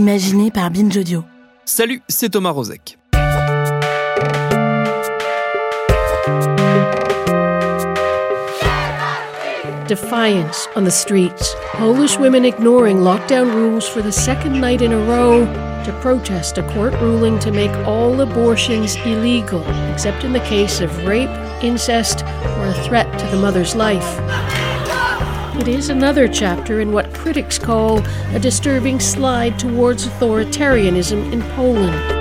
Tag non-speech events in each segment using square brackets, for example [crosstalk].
Imaginé par Binge Audio. Salut, c'est Thomas Rozek. Defiance on the streets. Polish women ignoring lockdown rules for the second night in a row to protest a court ruling to make all abortions illegal, except in the case of rape, incest, or a threat to the mother's life. It is another chapter in what critics call a disturbing slide towards authoritarianism in Poland.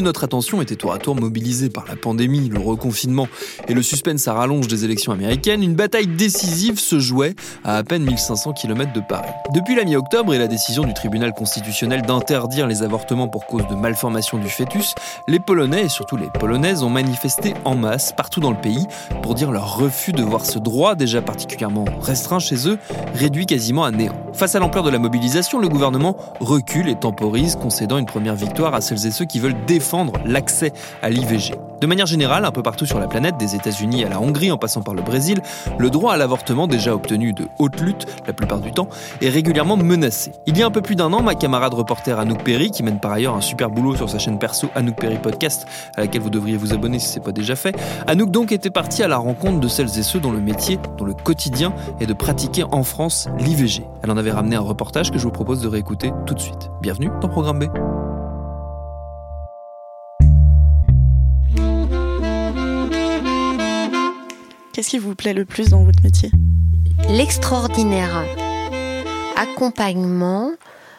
Notre attention était tour à tour mobilisée par la pandémie, le reconfinement et le suspense à rallonge des élections américaines, une bataille décisive se jouait à à peine 1500 km de Paris. Depuis la mi-octobre et la décision du tribunal constitutionnel d'interdire les avortements pour cause de malformation du fœtus, les Polonais et surtout les Polonaises ont manifesté en masse partout dans le pays pour dire leur refus de voir ce droit déjà particulièrement restreint chez eux réduit quasiment à néant. Face à l'ampleur de la mobilisation, le gouvernement recule et temporise, concédant une première victoire à celles et ceux qui veulent défendre l'accès à l'IVG. De manière générale, un peu partout sur la planète, des États-Unis à la Hongrie en passant par le Brésil, le droit à l'avortement, déjà obtenu de haute lutte la plupart du temps, est régulièrement menacé. Il y a un peu plus d'un an, ma camarade reporter Anouk Perry, qui mène par ailleurs un super boulot sur sa chaîne perso Anouk Perry Podcast, à laquelle vous devriez vous abonner si ce n'est pas déjà fait, Anouk donc était partie à la rencontre de celles et ceux dont le métier, dont le quotidien est de pratiquer en France l'IVG. Elle en avait ramené un reportage que je vous propose de réécouter tout de suite. Bienvenue dans Programme B. Qu'est-ce qui vous plaît le plus dans votre métier? L'extraordinaire accompagnement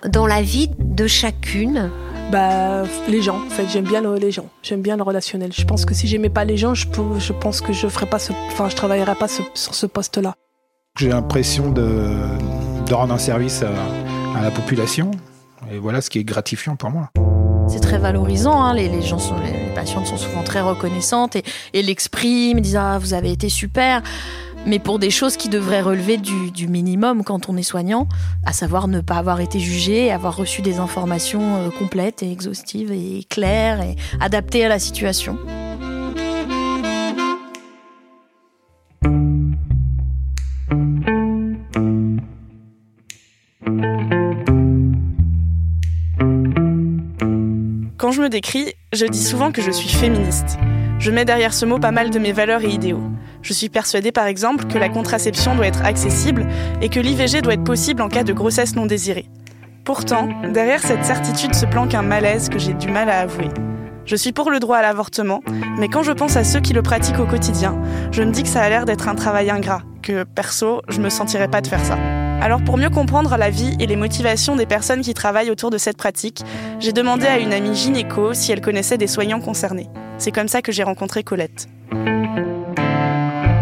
dans la vie de chacune. Bah, les gens, en fait, j'aime bien le- les gens, j'aime bien le relationnel. Je pense que si j'aimais pas les gens, je, peux- je pense que je ferais pas ce, enfin, je travaillerais pas ce- sur ce poste-là. J'ai l'impression de, de rendre un service à, à la population. Et voilà ce qui est gratifiant pour moi. C'est très valorisant, hein, les, gens sont, les, patientes sont souvent très reconnaissantes et, et l'expriment, disent ah vous avez été super. Mais pour des choses qui devraient relever du, du minimum quand on est soignant, à savoir ne pas avoir été jugé, avoir reçu des informations euh, complètes et exhaustives et claires et adaptées à la situation. Quand je me décris, je dis souvent que je suis féministe. Je mets derrière ce mot pas mal de mes valeurs et idéaux. Je suis persuadée par exemple que la contraception doit être accessible et que l'IVG doit être possible en cas de grossesse non désirée. Pourtant, derrière cette certitude se planque un malaise que j'ai du mal à avouer. Je suis pour le droit à l'avortement, mais quand je pense à ceux qui le pratiquent au quotidien, je me dis que ça a l'air d'être un travail ingrat, que perso, je me sentirais pas de faire ça. Alors pour mieux comprendre la vie et les motivations des personnes qui travaillent autour de cette pratique, j'ai demandé à une amie gynéco si elle connaissait des soignants concernés. C'est comme ça que j'ai rencontré Colette.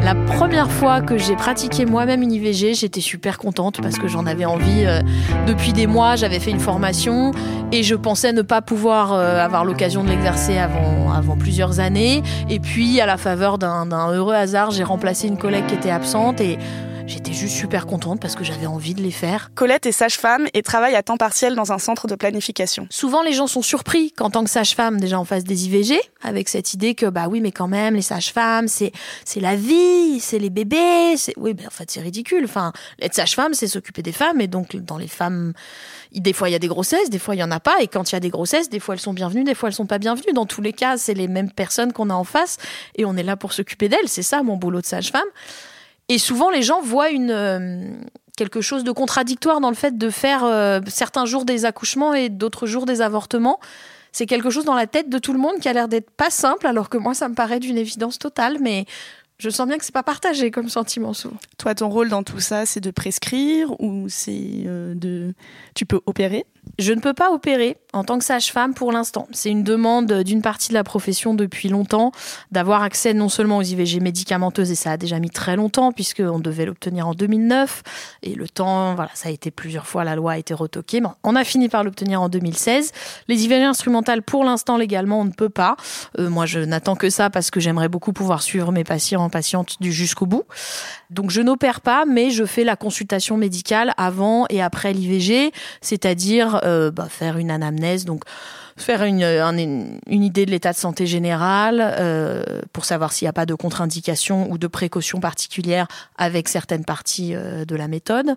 La première fois que j'ai pratiqué moi-même une IVG, j'étais super contente parce que j'en avais envie euh, depuis des mois. J'avais fait une formation et je pensais ne pas pouvoir euh, avoir l'occasion de l'exercer avant, avant plusieurs années. Et puis, à la faveur d'un d'un heureux hasard, j'ai remplacé une collègue qui était absente et j'étais juste super contente parce que j'avais envie de les faire. Colette est sage-femme et travaille à temps partiel dans un centre de planification. Souvent, les gens sont surpris qu'en tant que sage-femme, déjà on fasse des IVG, avec cette idée que, bah oui, mais quand même, les sages-femmes, c'est, c'est la vie, c'est les bébés, c'est, oui, mais en fait, c'est ridicule. Enfin, être sage-femme, c'est s'occuper des femmes, et donc, dans les femmes, des fois, il y a des grossesses, des fois, il y en a pas, et quand il y a des grossesses, des fois, elles sont bienvenues, des fois, elles sont pas bienvenues. Dans tous les cas, c'est les mêmes personnes qu'on a en face, et on est là pour s'occuper d'elles. C'est ça, mon boulot de sage-femme. Et souvent, les gens voient une, euh, quelque chose de contradictoire dans le fait de faire euh, certains jours des accouchements et d'autres jours des avortements. C'est quelque chose dans la tête de tout le monde qui a l'air d'être pas simple, alors que moi, ça me paraît d'une évidence totale, mais je sens bien que c'est pas partagé comme sentiment souvent. Toi, ton rôle dans tout ça, c'est de prescrire ou c'est euh, de... Tu peux opérer? Je ne peux pas opérer. En tant que sage-femme pour l'instant. C'est une demande d'une partie de la profession depuis longtemps d'avoir accès non seulement aux IVG médicamenteuses, et ça a déjà mis très longtemps puisqu'on devait l'obtenir en 2009, et le temps, voilà, ça a été plusieurs fois, la loi a été retoquée, mais on a fini par l'obtenir en 2016. Les IVG instrumentales, pour l'instant, légalement, on ne peut pas. Euh, moi, je n'attends que ça parce que j'aimerais beaucoup pouvoir suivre mes patients en patientes du jusqu'au bout. Donc, je n'opère pas, mais je fais la consultation médicale avant et après l'IVG, c'est-à-dire euh, bah, faire une anamnèse donc faire une, une, idée de l'état de santé général euh, pour savoir s'il n'y a pas de contre-indication ou de précautions particulières avec certaines parties euh, de la méthode.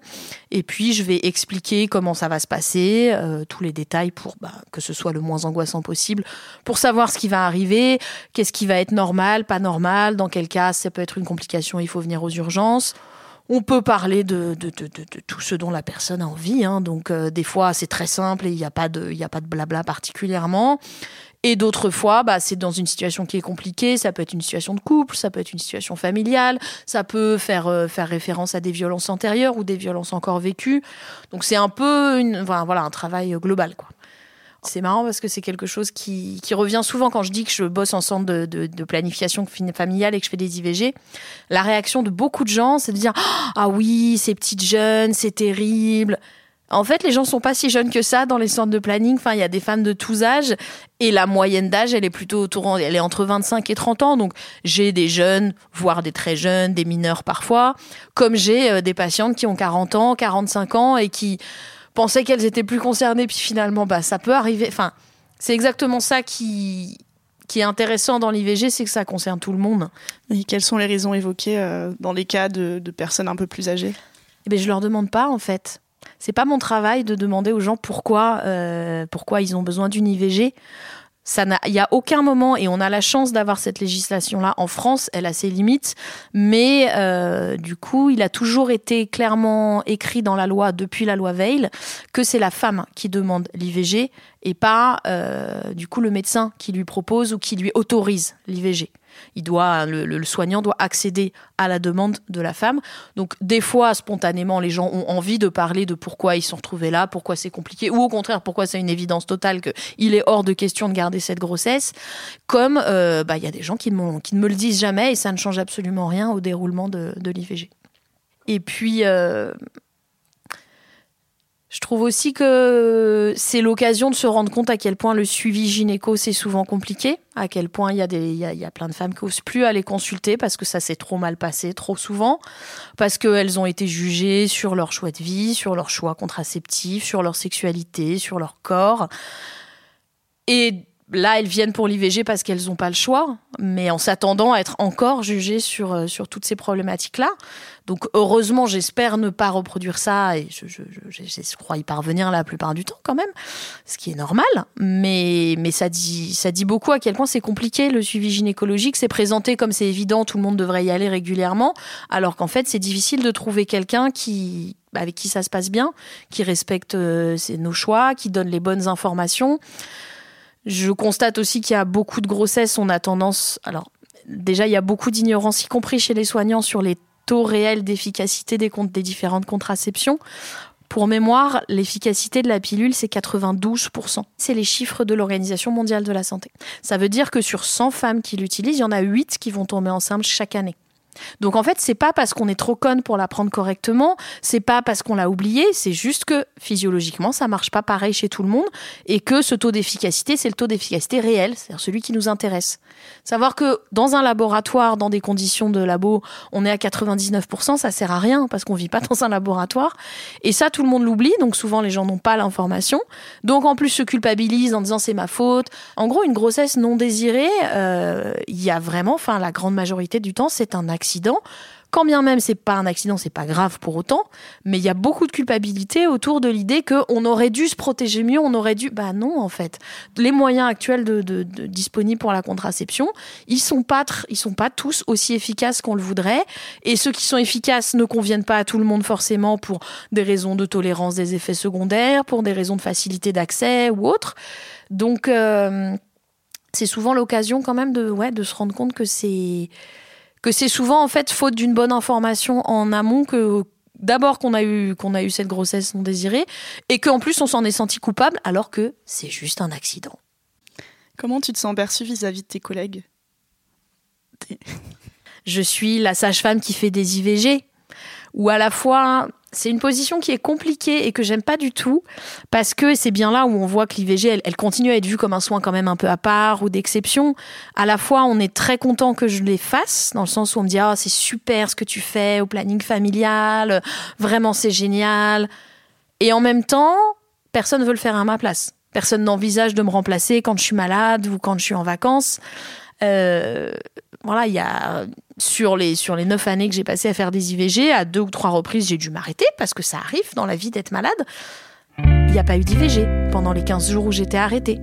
Et puis, je vais expliquer comment ça va se passer, euh, tous les détails pour bah, que ce soit le moins angoissant possible, pour savoir ce qui va arriver, qu'est-ce qui va être normal, pas normal, dans quel cas ça peut être une complication, il faut venir aux urgences. On peut parler de, de, de, de, tout ce dont la personne a envie. Hein. Donc, euh, des fois, c'est très simple et il n'y a, pas de, a pas de blabla particulièrement. Et d'autres fois, bah, c'est dans une situation qui est compliquée. Ça peut être une situation de couple, ça peut être une situation familiale, ça peut faire, euh, faire référence à des violences antérieures ou des violences encore vécues. Donc, c'est un peu une, voilà, un travail global. Quoi. C'est marrant parce que c'est quelque chose qui, revient souvent quand je dis que je bosse en centre de, planification familiale et que je fais des IVG. La réaction de beaucoup de gens, c'est de dire Ah oui, ces petites jeunes, c'est terrible. En fait, les gens sont pas si jeunes que ça dans les centres de planning. Enfin, il y a des femmes de tous âges et la moyenne d'âge, elle est plutôt autour, elle est entre 25 et 30 ans. Donc, j'ai des jeunes, voire des très jeunes, des mineurs parfois, comme j'ai euh, des patientes qui ont 40 ans, 45 ans et qui pensaient qu'elles étaient plus concernées, puis finalement, bah, ça peut arriver. Enfin, c'est exactement ça qui, qui est intéressant dans l'IVG, c'est que ça concerne tout le monde. Et quelles sont les raisons évoquées euh, dans les cas de, personnes un peu plus âgées? Eh ben, Je leur demande pas, en fait. C'est pas mon travail de demander aux gens pourquoi, euh, pourquoi ils ont besoin d'une IVG il n'y a aucun moment, et on a la chance d'avoir cette législation-là en France, elle a ses limites, mais euh, du coup, il a toujours été clairement écrit dans la loi, depuis la loi Veil, que c'est la femme qui demande l'IVG et pas euh, du coup le médecin qui lui propose ou qui lui autorise l'IVG il doit, le, soignant doit accéder à la demande de la femme. Donc des fois, spontanément, les gens ont envie de parler de pourquoi ils sont retrouvés là, pourquoi c'est compliqué, ou au contraire, pourquoi c'est une évidence totale qu'il est hors de question de garder cette grossesse. Comme euh, bah, il y a des gens qui, qui, ne me le disent jamais et ça ne change absolument rien au déroulement de, l'IVG. Et puis, euh, je trouve aussi que c'est l'occasion de se rendre compte à quel point le suivi gynéco c'est souvent compliqué, à quel point il y a des y a, plein de femmes qui osent plus aller consulter parce que ça s'est trop mal passé trop souvent, parce qu'elles ont été jugées sur leur choix de vie, sur leur choix contraceptif, sur leur sexualité, sur leur corps. Et là, elles viennent pour l'IVG parce qu'elles n'ont pas le choix, mais en s'attendant à être encore jugées sur, euh, sur toutes ces problématiques-là. Donc heureusement, j'espère ne pas reproduire ça et je, je, je, je, crois y parvenir la plupart du temps quand même, ce qui est normal. Mais, mais ça, dit, ça dit beaucoup à quel point c'est compliqué le suivi gynécologique. C'est présenté comme c'est évident, tout le monde devrait y aller régulièrement, alors qu'en fait c'est difficile de trouver quelqu'un qui avec qui ça se passe bien, qui respecte euh, nos choix, qui donne les bonnes informations. Je constate aussi qu'il y a beaucoup de grossesses, on a tendance... Alors déjà, il y a beaucoup d'ignorance, y compris chez les soignants, sur les taux réels d'efficacité des, différentes contraceptions. Pour mémoire, l'efficacité de la pilule, c'est 92%. C'est les chiffres de l'Organisation mondiale de la santé. Ça veut dire que sur 100 femmes qui l'utilisent, il y en a 8 qui vont tomber enceintes chaque année. Donc en fait, c'est pas parce qu'on est trop conne pour la prendre correctement, c'est pas parce qu'on l'a oublié, c'est juste que physiologiquement, ça marche pas pareil chez tout le monde et que ce taux d'efficacité, c'est le taux d'efficacité réel, c'est-à-dire celui qui nous intéresse. Savoir que dans un laboratoire, dans des conditions de labo, on est à 99%, ça sert à rien parce qu'on vit pas dans un laboratoire et ça tout le monde l'oublie, donc souvent les gens n'ont pas l'information. Donc en plus se culpabilisent en disant c'est ma faute. En gros, une grossesse non désirée, euh, il y a vraiment, enfin la grande majorité du temps, c'est un accident accident. Quand bien même c'est pas un accident, c'est pas grave pour autant, mais il y a beaucoup de culpabilité autour de l'idée qu'on aurait dû se protéger mieux, on aurait dû. Bah non, en fait, les moyens actuels disponibles pour la contraception, ils sont pas, ils sont pas tous aussi efficaces qu'on le voudrait, et ceux qui sont efficaces ne conviennent pas à tout le monde forcément pour des raisons de tolérance des effets secondaires, pour des raisons de facilité d'accès ou autres. Donc euh, c'est souvent l'occasion quand même de, ouais, de se rendre compte que c'est que c'est souvent en fait faute d'une bonne information en amont que d'abord qu'on a eu qu'on a eu cette grossesse non désirée et qu'en plus on s'en est senti coupable alors que c'est juste un accident. Comment tu te sens perçue vis-à-vis de tes collègues? Je suis la sage-femme qui fait des IVG ou à la fois c'est une position qui est compliquée et que j'aime pas du tout parce que c'est bien là où on voit que l'IVG elle, continue à être vue comme un soin quand même un peu à part ou d'exception. À la fois on est très content que je les fasse dans le sens où on me dit ah c'est super ce que tu fais au planning familial, vraiment c'est génial. Et en même temps personne veut le faire à ma place. Personne n'envisage de me remplacer quand je suis malade ou quand je suis en vacances. Euh, voilà, il y a sur les sur les neuf années que j'ai passées à faire des IVG, à deux ou trois reprises, j'ai dû m'arrêter parce que ça arrive dans la vie d'être malade. Il n'y a pas eu d'IVG pendant les 15 jours où j'étais arrêtée.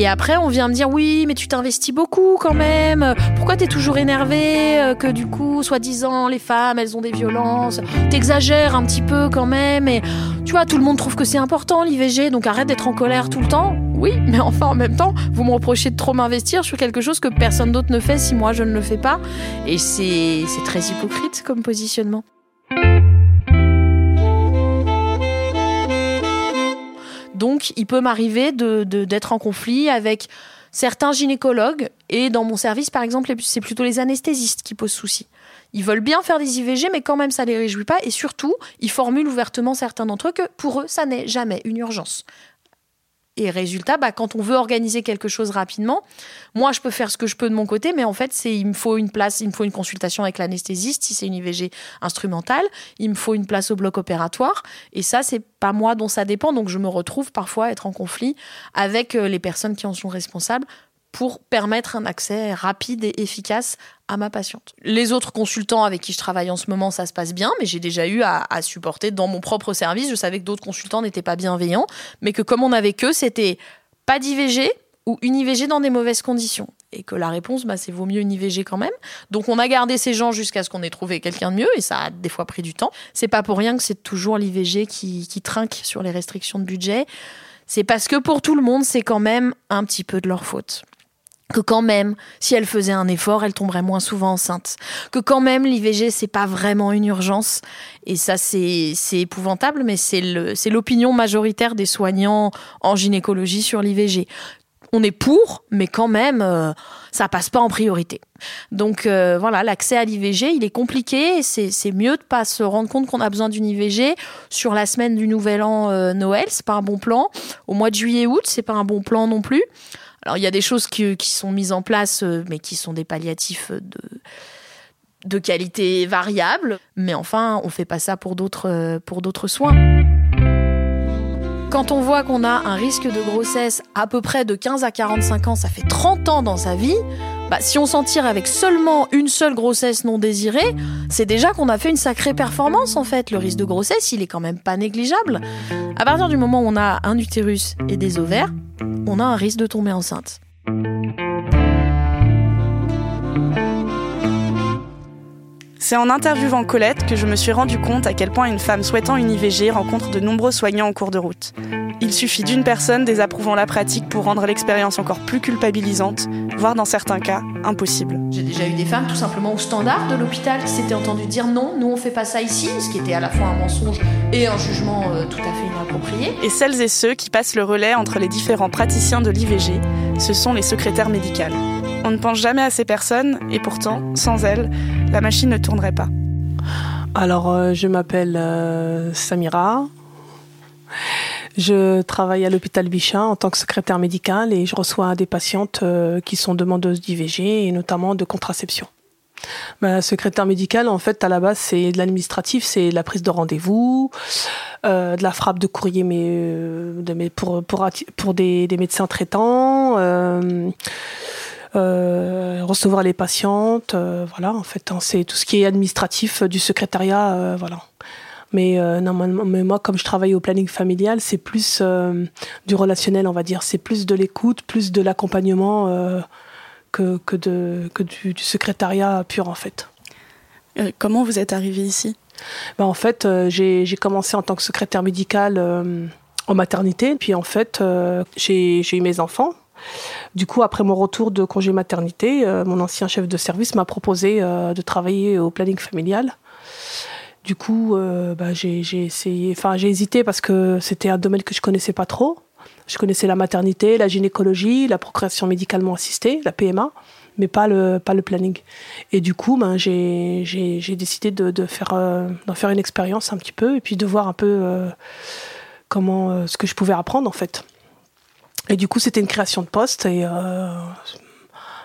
Et après, on vient me dire oui, mais tu t'investis beaucoup quand même. Pourquoi t'es toujours énervé euh, que du coup, soi-disant, les femmes, elles ont des violences? T'exagères un petit peu quand même. Et tu vois, tout le monde trouve que c'est important l'IVG, donc arrête d'être en colère tout le temps. Oui, mais enfin en même temps, vous me reprochez de trop m'investir sur quelque chose que personne d'autre ne fait si moi je ne le fais pas. Et c'est très hypocrite comme positionnement. Donc, il peut m'arriver d'être en conflit avec certains gynécologues. Et dans mon service, par exemple, c'est plutôt les anesthésistes qui posent souci. Ils veulent bien faire des IVG, mais quand même, ça les réjouit pas. Et surtout, ils formulent ouvertement certains d'entre eux que pour eux, ça n'est jamais une urgence. Et résultat, bah, quand on veut organiser quelque chose rapidement, moi, je peux faire ce que je peux de mon côté, mais en fait, c'est il me faut une place, il me faut une consultation avec l'anesthésiste si c'est une IVG instrumentale, il me faut une place au bloc opératoire. Et ça, c'est pas moi dont ça dépend. Donc, je me retrouve parfois à être en conflit avec euh, les personnes qui en sont responsables pour permettre un accès rapide et efficace à ma patiente. Les autres consultants avec qui je travaille en ce moment, ça se passe bien, mais j'ai déjà eu à, supporter dans mon propre service. Je savais que d'autres consultants n'étaient pas bienveillants, mais que comme on avait que, c'était pas d'IVG ou une IVG dans des mauvaises conditions. Et que la réponse, bah, c'est vaut mieux une IVG quand même. Donc on a gardé ces gens jusqu'à ce qu'on ait trouvé quelqu'un de mieux, et ça a des fois pris du temps. C'est pas pour rien que c'est toujours l'IVG qui, qui trinque sur les restrictions de budget. C'est parce que pour tout le monde, c'est quand même un petit peu de leur faute que quand même, si elle faisait un effort, elle tomberait moins souvent enceinte. Que quand même, l'IVG, c'est pas vraiment une urgence. Et ça, c'est épouvantable, mais c'est l'opinion majoritaire des soignants en gynécologie sur l'IVG. On est pour, mais quand même, euh, ça passe pas en priorité. Donc euh, voilà, l'accès à l'IVG, il est compliqué. C'est mieux de pas se rendre compte qu'on a besoin d'une IVG sur la semaine du Nouvel An euh, Noël, c'est pas un bon plan. Au mois de juillet-août, c'est pas un bon plan non plus. Alors il y a des choses qui, sont mises en place, euh, mais qui sont des palliatifs de, de qualité variable. Mais enfin, on fait pas ça pour d'autres euh, pour d'autres soins. Quand on voit qu'on a un risque de grossesse à peu près de 15 à 45 ans, ça fait 30 ans dans sa vie, bah, si on s'en tire avec seulement une seule grossesse non désirée, c'est déjà qu'on a fait une sacrée performance en fait. Le risque de grossesse, il est quand même pas négligeable. À partir du moment où on a un utérus et des ovaires, on a un risque de tomber enceinte. C'est en interviewant Colette que je me suis rendu compte à quel point une femme souhaitant une IVG rencontre de nombreux soignants en cours de route. Il suffit d'une personne désapprouvant la pratique pour rendre l'expérience encore plus culpabilisante, voire dans certains cas impossible. J'ai déjà eu des femmes tout simplement au standard de l'hôpital qui s'étaient entendues dire non, nous on fait pas ça ici, ce qui était à la fois un mensonge et un jugement euh, tout à fait inapproprié. Et celles et ceux qui passent le relais entre les différents praticiens de l'IVG, ce sont les secrétaires médicales. On ne pense jamais à ces personnes et pourtant, sans elles, la machine ne tournerait pas. Alors, euh, je m'appelle euh, Samira. Je travaille à l'hôpital Bichat en tant que secrétaire médicale et je reçois des patientes euh, qui sont demandeuses d'IVG et notamment de contraception. Ma secrétaire médicale, en fait, à la base, c'est de l'administratif, c'est la prise de rendez-vous, de la frappe de courrier mais, pour, des, médecins traitants, recevoir les patientes, euh, voilà, en fait, hein, c'est tout ce qui est administratif du secrétariat, voilà. Mais euh, moi, comme je travaille au planning familial, c'est plus du relationnel, on va dire. C'est plus de l'écoute, plus de l'accompagnement que, que, de, que du, secrétariat pur, en fait. Euh, comment vous êtes arrivé ici? Ben, En fait, euh, j'ai commencé en tant que secrétaire médicale euh, en maternité. Puis en fait, j'ai eu mes enfants. Du coup, après mon retour de congé maternité, mon ancien chef de service m'a proposé de travailler au planning familial. Du coup, bah, j'ai essayé, enfin j'ai hésité parce que c'était un domaine que je connaissais pas trop. Je connaissais la maternité, la gynécologie, la procréation médicalement assistée, la PMA, mais pas le, pas le planning. Et du coup, ben, j'ai décidé de, faire, euh, d'en faire une expérience un petit peu et puis de voir un peu euh, comment, euh, ce que je pouvais apprendre en fait. Et du coup, c'était une création de poste et ben,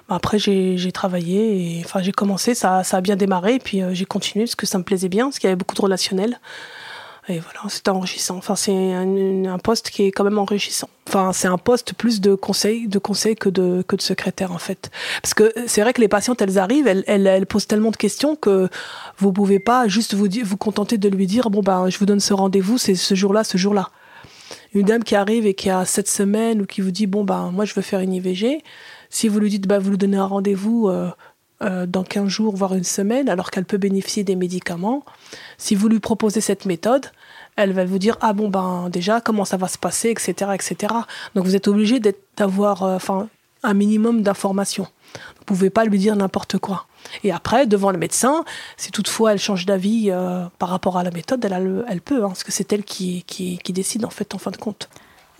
après j'ai travaillé enfin j'ai commencé, ça, ça a bien démarré puis j'ai continué parce que ça me plaisait bien, parce qu'il y avait beaucoup de relationnel. Et voilà, c'est enrichissant. Enfin, c'est un, poste qui est quand même enrichissant. Enfin, c'est un poste plus de conseil, de conseil que de que de secrétaire en fait. Parce que c'est vrai que les patientes, elles arrivent, elles, elles, posent tellement de questions que vous pouvez pas juste vous vous contenter de lui dire bon ben je vous donne ce rendez-vous, c'est ce jour-là, ce jour-là. Une dame qui arrive et qui a sept semaines ou qui vous dit bon ben moi je veux faire une IVG, si vous lui dites bah vous lui donnez un rendez-vous euh, euh, dans 15 jours, voire une semaine, alors qu'elle peut bénéficier des médicaments. Si vous lui proposez cette méthode, elle va vous dire ah bon ben déjà comment ça va se passer, etc., etc. Donc vous êtes obligé d'avoir euh, enfin un minimum d'informations. Vous pouvez pas lui dire n'importe quoi. Et après, devant le médecin, si toutefois elle change d'avis euh, par rapport à la méthode, elle, elle peut, hein, parce que c'est elle qui, qui, qui décide en fait en fin de compte.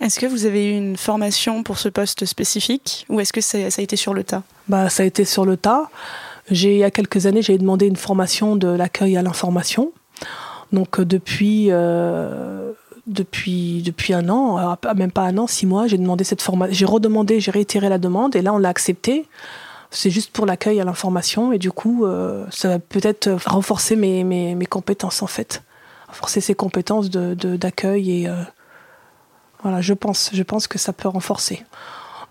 Est-ce que vous avez eu une formation pour ce poste spécifique ou est-ce que ça, a été sur le tas? Bah, Ça a été sur le tas. J'ai, il y a quelques années, j'ai demandé une formation de l'accueil à l'information. Donc euh, depuis, euh, depuis, depuis un an, même pas un an, six mois, j'ai demandé cette formation. J'ai redemandé, j'ai réitéré la demande et là on l'a accepté. C'est juste pour l'accueil à l'information et du coup, ça va peut-être renforcer mes, mes, compétences en fait. Renforcer ces compétences d'accueil et voilà, je pense, que ça peut renforcer.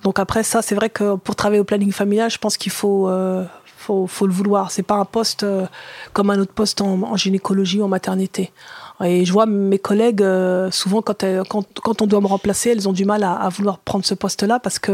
Donc après ça, c'est vrai que pour travailler au planning familial, je pense qu'il faut, euh, le vouloir. C'est pas un poste euh, comme un autre poste en, gynécologie ou en maternité. Et je vois mes collègues, euh, souvent quand, quand, quand, on doit me remplacer, elles ont du mal à, à vouloir prendre ce poste-là parce que,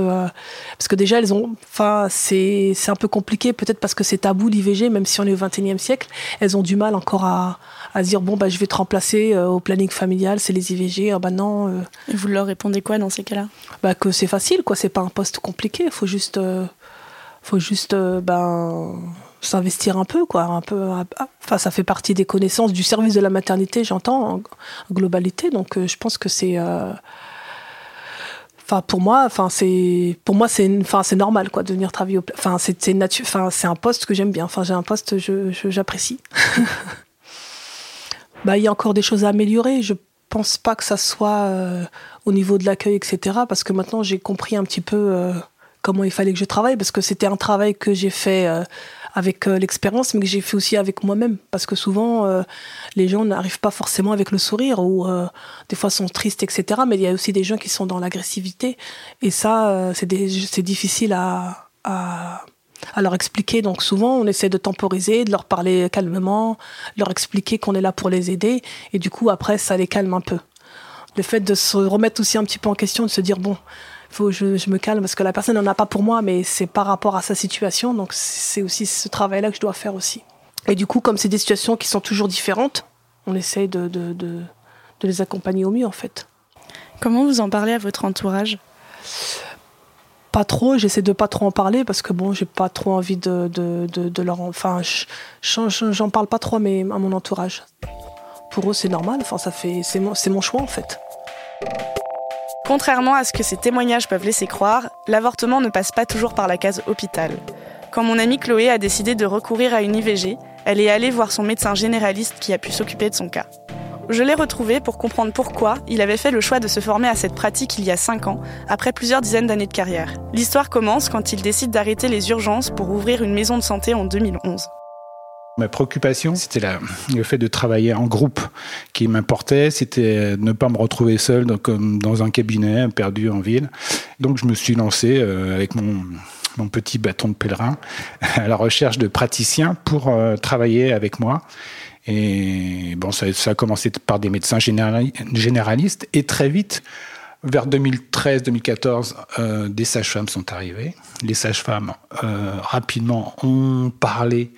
parce que déjà, elles ont, enfin, c'est un peu compliqué, peut-être parce que c'est tabou l'IVG, même si on est au 21e siècle, elles ont du mal encore à, à dire bon bah je vais te remplacer euh, au planning familial, c'est les IVG. Ah bah non. Euh. Et vous leur répondez quoi dans ces cas-là? Bah que c'est facile quoi, c'est pas un poste compliqué, il faut juste, euh, faut juste ben s'investir un peu quoi, un peu. Enfin ça fait partie des connaissances du service de la maternité, j'entends en, globalité, donc je pense que c'est enfin pour moi c'est pour moi c'est c'est normal quoi de venir travailler enfin c'est c'est enfin c'est un poste que j'aime bien enfin j'ai un poste je j'apprécie [laughs] bah, il y a encore des choses à améliorer. Je pense pas que ça soit euh, au niveau de l'accueil, etc. Parce que maintenant, j'ai compris un petit peu euh, comment il fallait que je travaille. Parce que c'était un travail que j'ai fait euh, avec l'expérience, mais que j'ai fait aussi avec moi-même. Parce que souvent, les gens n'arrivent pas forcément avec le sourire ou des fois sont tristes, etc. Mais il y a aussi des gens qui sont dans l'agressivité. Et ça, c'est difficile à, à à leur expliquer. Donc souvent, on essaie de temporiser, de leur parler calmement, leur expliquer qu'on est là pour les aider. Et du coup, après, ça les calme un peu. Le fait de se remettre aussi un petit peu en question, de se dire, bon, faut je, je me calme parce que la personne n'en a pas pour moi, mais c'est par rapport à sa situation. Donc c'est aussi ce travail-là que je dois faire aussi. Et du coup, comme c'est des situations qui sont toujours différentes, on essaie de, de, de, de les accompagner au mieux, en fait. Comment vous en parlez à votre entourage? Pas trop, j'essaie de pas trop en parler parce que bon, j'ai pas trop envie de, de, de, leur. Enfin, j'en parle pas trop à, mes, à mon entourage. Pour eux, c'est normal, enfin, ça fait, c'est mon, mon choix en fait. Contrairement à ce que ces témoignages peuvent laisser croire, l'avortement ne passe pas toujours par la case hôpital. Quand mon amie Chloé a décidé de recourir à une IVG, elle est allée voir son médecin généraliste qui a pu s'occuper de son cas. Je l'ai retrouvé pour comprendre pourquoi il avait fait le choix de se former à cette pratique il y a 5 ans, après plusieurs dizaines d'années de carrière. L'histoire commence quand il décide d'arrêter les urgences pour ouvrir une maison de santé en 2011. Ma préoccupation, c'était le fait de travailler en groupe qui m'importait, c'était ne pas me retrouver seul comme dans un cabinet perdu en ville. Donc je me suis lancé euh, avec mon, mon petit bâton de pèlerin [laughs] à la recherche de praticiens pour euh, travailler avec moi et bon, ça, a commencé par des médecins généralistes et très vite, vers 2013-2014, euh, des sages-femmes sont arrivées. Les sages-femmes euh, rapidement ont parlé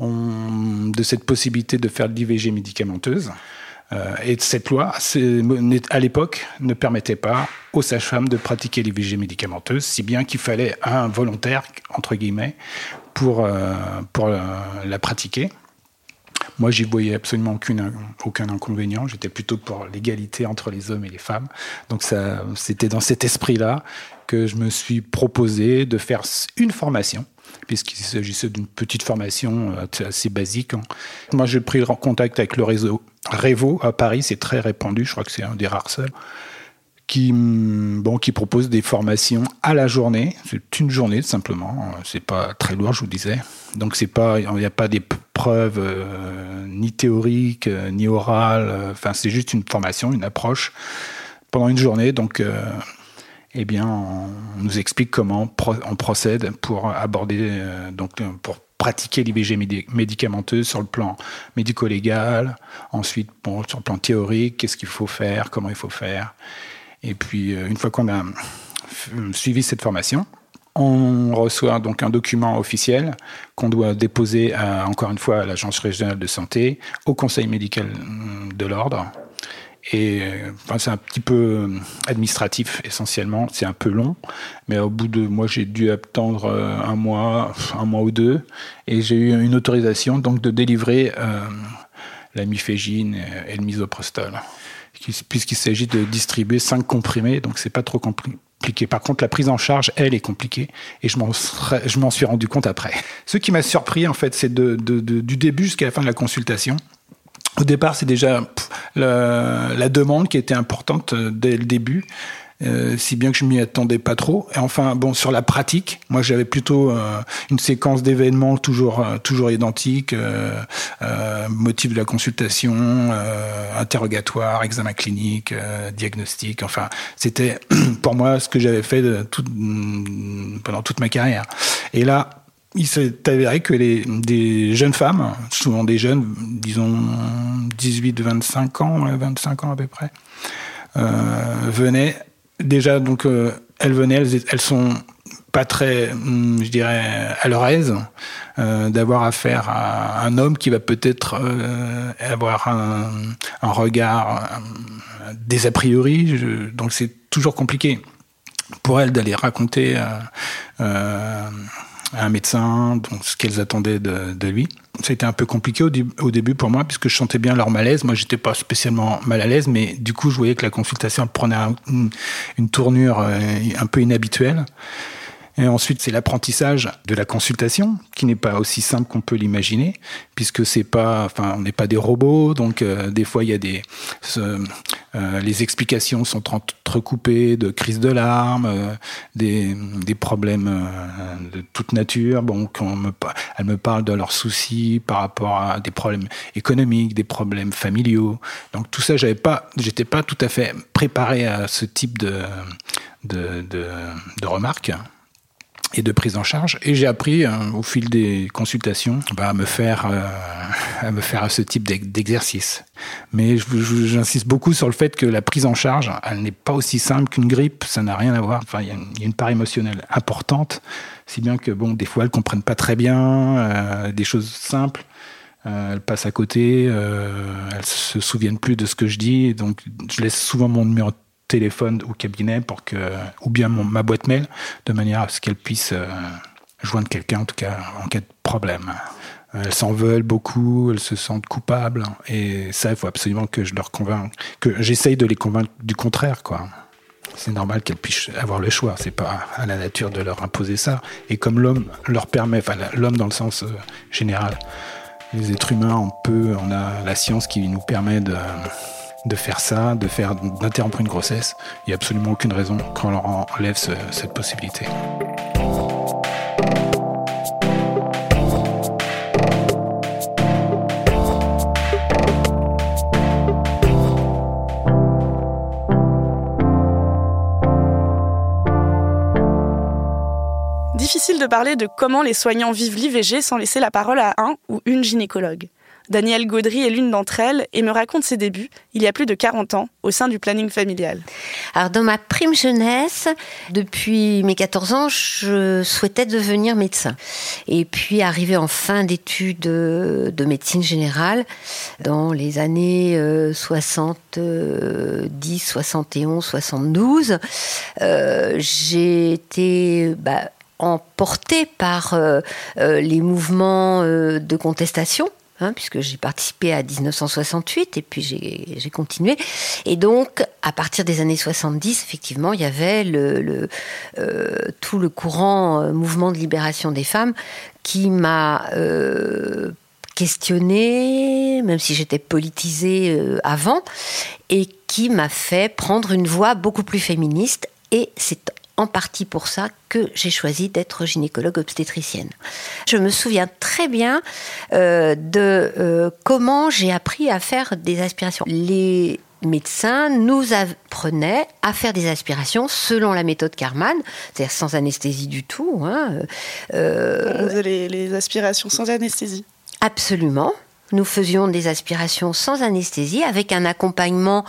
de cette possibilité de faire de l'IVG médicamenteuse. Euh, et cette loi, à l'époque, ne permettait pas aux sages-femmes de pratiquer l'IVG médicamenteuse, si bien qu'il fallait un volontaire, entre guillemets, pour, euh, pour la pratiquer. Moi, j'y voyais absolument aucun inconvénient. J'étais plutôt pour l'égalité entre les hommes et les femmes. Donc, c'était dans cet esprit-là que je me suis proposé de faire une formation puisqu'il s'agissait d'une petite formation euh, assez basique. Hein. Moi, j'ai pris contact avec le réseau Revo à Paris, c'est très répandu, je crois que c'est un des rares seuls, qui, mm, bon, qui propose des formations à la journée. C'est une journée simplement, c'est pas très lourd, je vous disais. Donc il n'y a pas des preuves euh, ni théoriques euh, ni orales. Enfin, c'est juste une formation, une approche pendant une journée. Donc eh bien, on nous explique comment on procède pour aborder, euh, donc pour pratiquer l'IVG médicamenteuse sur le plan médico-légal, ensuite bon, sur le plan théorique, qu'est-ce qu'il faut faire, comment il faut faire. Et puis, euh, une fois qu'on a suivi cette formation, on reçoit donc un document officiel qu'on doit déposer encore une fois à l'Agence régionale de santé, au Conseil médical de l'ordre, et enfin, c'est un petit peu euh, administratif essentiellement, c'est un peu long, mais au bout de moi j'ai dû attendre euh, un mois, un mois ou deux, et j'ai eu une autorisation donc de délivrer euh, la mifégine et le misoprostol, puisqu'il s'agit de distribuer cinq comprimés, donc c'est pas trop compliqué. Par contre, la prise en charge, elle, est compliquée, et je m'en, suis rendu compte après. Ce qui m'a surpris, en fait, c'est du début jusqu'à la fin de la consultation. Au départ, c'est déjà la, demande qui était importante euh, dès le début. Euh, si bien que je m'y attendais pas trop. Et enfin, bon, sur la pratique, moi j'avais plutôt euh, une séquence d'événements toujours toujours identique, motif de la consultation, interrogatoire, examen clinique, diagnostic. Enfin, c'était [clears throat] pour moi ce que j'avais fait de pendant toute ma carrière. Et là, il s'est avéré que les, des jeunes femmes, souvent des jeunes, disons 18-25 ans, 25 ans à peu près, euh, venaient. Déjà, donc euh, elles venaient, elles, sont pas très, hum, je dirais, à leur aise euh, d'avoir affaire à un homme qui va peut-être avoir un, un regard des a priori, donc c'est toujours compliqué pour elles d'aller raconter un médecin, donc ce qu'elles attendaient de, de lui. C'était un peu compliqué au, au, début pour moi, puisque je sentais bien leur malaise. Moi, j'étais pas spécialement mal à l'aise, mais du coup, je voyais que la consultation prenait une, une tournure euh, un peu inhabituelle. Et ensuite, c'est l'apprentissage de la consultation, qui n'est pas aussi simple qu'on peut l'imaginer, puisque c'est pas, enfin, on n'est pas des robots, donc euh, des fois il y a des, euh, les explications sont entrecoupées de crises de larmes, euh, des, des, problèmes de toute nature. Bon, me, elles me parlent de leurs soucis par rapport à des problèmes économiques, des problèmes familiaux. Donc tout ça, j'avais pas, j'étais pas tout à fait préparé à ce type de, de, de remarques et de prise en charge. Et j'ai appris euh, au fil des consultations bah, à me faire euh, à me faire ce type d'exercice. Mais j'insiste beaucoup sur le fait que la prise en charge, elle n'est pas aussi simple qu'une grippe. Ça n'a rien à voir. Enfin, il y, a une part émotionnelle importante, si bien que bon, des fois, elles comprennent pas très bien euh, des choses simples. elles passent à côté, elles se souviennent plus de ce que je dis, donc je laisse souvent mon numéro de téléphone au cabinet pour que, ou bien ma boîte mail, de manière à ce qu'elle puisse euh, joindre quelqu'un, en tout cas en cas de problème. Elles s'en veulent beaucoup, elles se sentent coupables, et ça, il faut absolument que je leur convainque, que j'essaye de les convaincre du contraire, quoi. C'est normal qu'elles puissent avoir le choix. C'est pas à la nature de leur imposer ça. Et comme l'homme leur permet, enfin l'homme dans le sens euh, général, les êtres humains, on peut, on a la science qui nous permet de de faire ça, de faire d'interrompre une grossesse. Il n'y a absolument aucune raison qu'on leur enlève cette possibilité. Difficile de parler de comment les soignants vivent l'IVG sans laisser la parole à un ou une gynécologue. Danielle Gaudry est l'une d'entre elles et me raconte ses débuts, il y a plus de 40 ans, au sein du planning familial. Alors, dans ma prime jeunesse, depuis mes 14 ans, je souhaitais devenir médecin. Et puis, arrivé en fin d'études de médecine générale, dans les années 70, 71, 72, j'ai été bah, emportée par euh, euh, les mouvements euh, de contestation Hein, puisque j'ai participé à 1968 et puis j'ai continué. Et donc, à partir des années 70, effectivement, il y avait euh, tout le courant euh, mouvement de libération des femmes qui m'a euh, questionné, même si j'étais politisée avant, et qui m'a fait prendre une voie beaucoup plus féministe. Et c'est en partie pour ça que j'ai choisi d'être gynécologue obstétricienne. Je me souviens très bien euh, de euh, comment j'ai appris à faire des aspirations. Les médecins nous apprenaient à faire des aspirations selon la méthode Karman, c'est-à-dire sans anesthésie du tout. Hein. Euh, les, les aspirations sans anesthésie Absolument. Nous faisions des aspirations sans anesthésie avec un accompagnement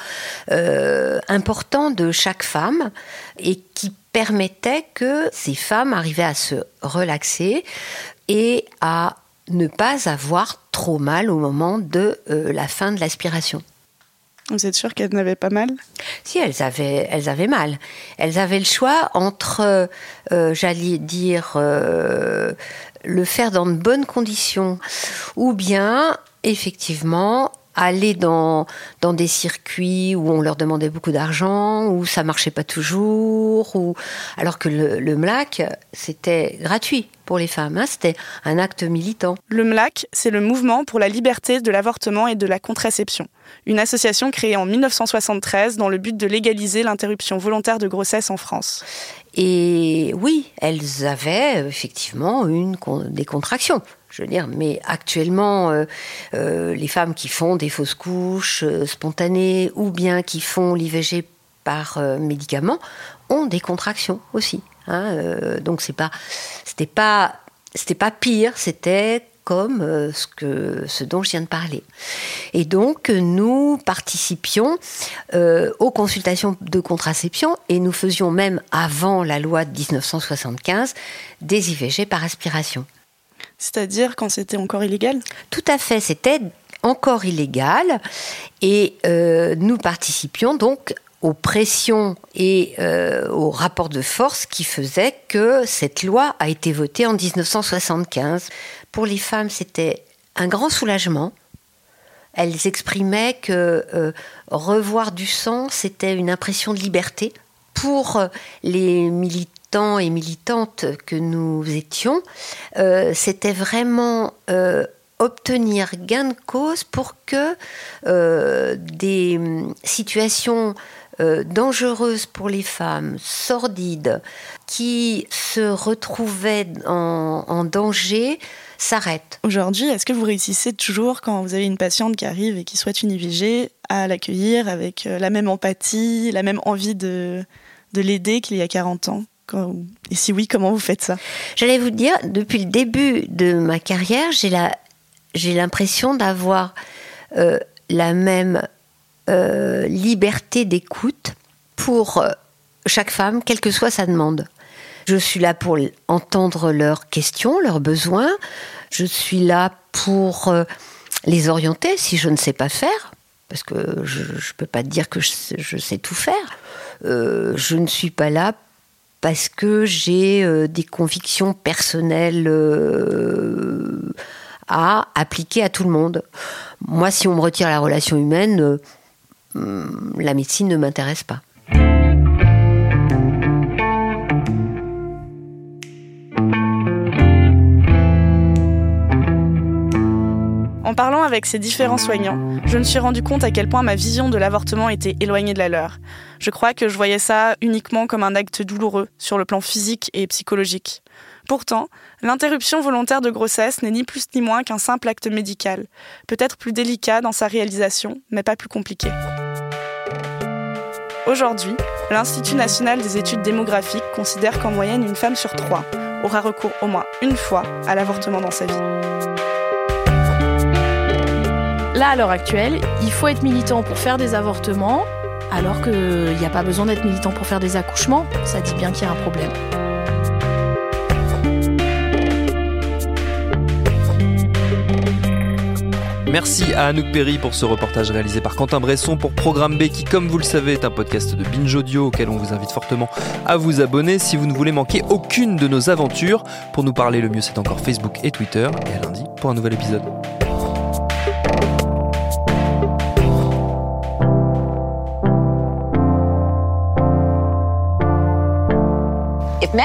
euh, important de chaque femme et qui permettait que ces femmes arrivaient à se relaxer et à ne pas avoir trop mal au moment de euh, la fin de l'aspiration. Vous êtes sûre qu'elles n'avaient pas mal? Si, elles avaient, elles avaient mal. Elles avaient le choix entre, euh, j'allais dire, le faire dans de bonnes conditions ou bien effectivement, aller dans, dans des circuits où on leur demandait beaucoup d'argent, où ça marchait pas toujours, ou alors que le, le MLAC, c'était gratuit pour les femmes, hein, c'était un acte militant. Le MLAC, c'est le Mouvement pour la liberté de l'avortement et de la contraception, une association créée en 1973 dans le but de légaliser l'interruption volontaire de grossesse en France. Et oui, elles avaient effectivement une, des contractions. Je veux dire, mais actuellement, euh, euh, les femmes qui font des fausses couches euh, spontanées ou bien qui font l'IVG par médicament ont des contractions aussi. Hein, donc c'est pas, c'était pas, c'était pas pire, c'était comme ce, dont je viens de parler. Et donc, nous participions aux consultations de contraception et nous faisions même, avant la loi de 1975, des IVG par aspiration. C'est-à-dire quand c'était encore illégal? Tout à fait, c'était encore illégal et euh, nous participions donc aux pressions et euh, aux rapports de force qui faisaient que cette loi a été votée en 1975. Pour les femmes, c'était un grand soulagement. Elles exprimaient que euh, revoir du sang, c'était une impression de liberté. Pour les et militantes que nous étions, euh, c'était vraiment euh, obtenir gain de cause pour que euh, des situations dangereuses pour les femmes, sordides, qui se retrouvaient en, danger, s'arrêtent. Aujourd'hui, est-ce que vous réussissez toujours, quand vous avez une patiente qui arrive et qui souhaite une IVG, à l'accueillir avec la même empathie, la même envie de l'aider qu'il y a 40 ans? Et si oui, comment vous faites ça J'allais vous dire, depuis le début de ma carrière, j'ai la, j'ai l'impression d'avoir euh, la même euh, liberté d'écoute pour euh, chaque femme, quelle que soit sa demande. Je suis là pour entendre leurs questions, leurs besoins. Je suis là pour les orienter si je ne sais pas faire, parce que je ne peux pas dire que je, je sais tout faire. je ne suis pas là parce que j'ai euh, des convictions personnelles euh, à appliquer à tout le monde. Moi, si on me retire la relation humaine, euh, la médecine ne m'intéresse pas. Parlant avec ces différents soignants, je me suis rendu compte à quel point ma vision de l'avortement était éloignée de la leur. Je crois que je voyais ça uniquement comme un acte douloureux sur le plan physique et psychologique. Pourtant, l'interruption volontaire de grossesse n'est ni plus ni moins qu'un simple acte médical, peut-être plus délicat dans sa réalisation, mais pas plus compliqué. Aujourd'hui, l'Institut national des études démographiques considère qu'en moyenne une femme sur trois aura recours au moins une fois à l'avortement dans sa vie. Là, à l'heure actuelle, il faut être militant pour faire des avortements, alors qu'il n'y a pas besoin d'être militant pour faire des accouchements. Ça dit bien qu'il y a un problème. Merci à Anouk Perry pour ce reportage réalisé par Quentin Bresson pour Programme B qui, comme vous le savez, est un podcast de Binge Audio auquel on vous invite fortement à vous abonner si vous ne voulez manquer aucune de nos aventures. Pour nous parler, le mieux c'est encore Facebook et Twitter. Et à lundi pour un nouvel épisode.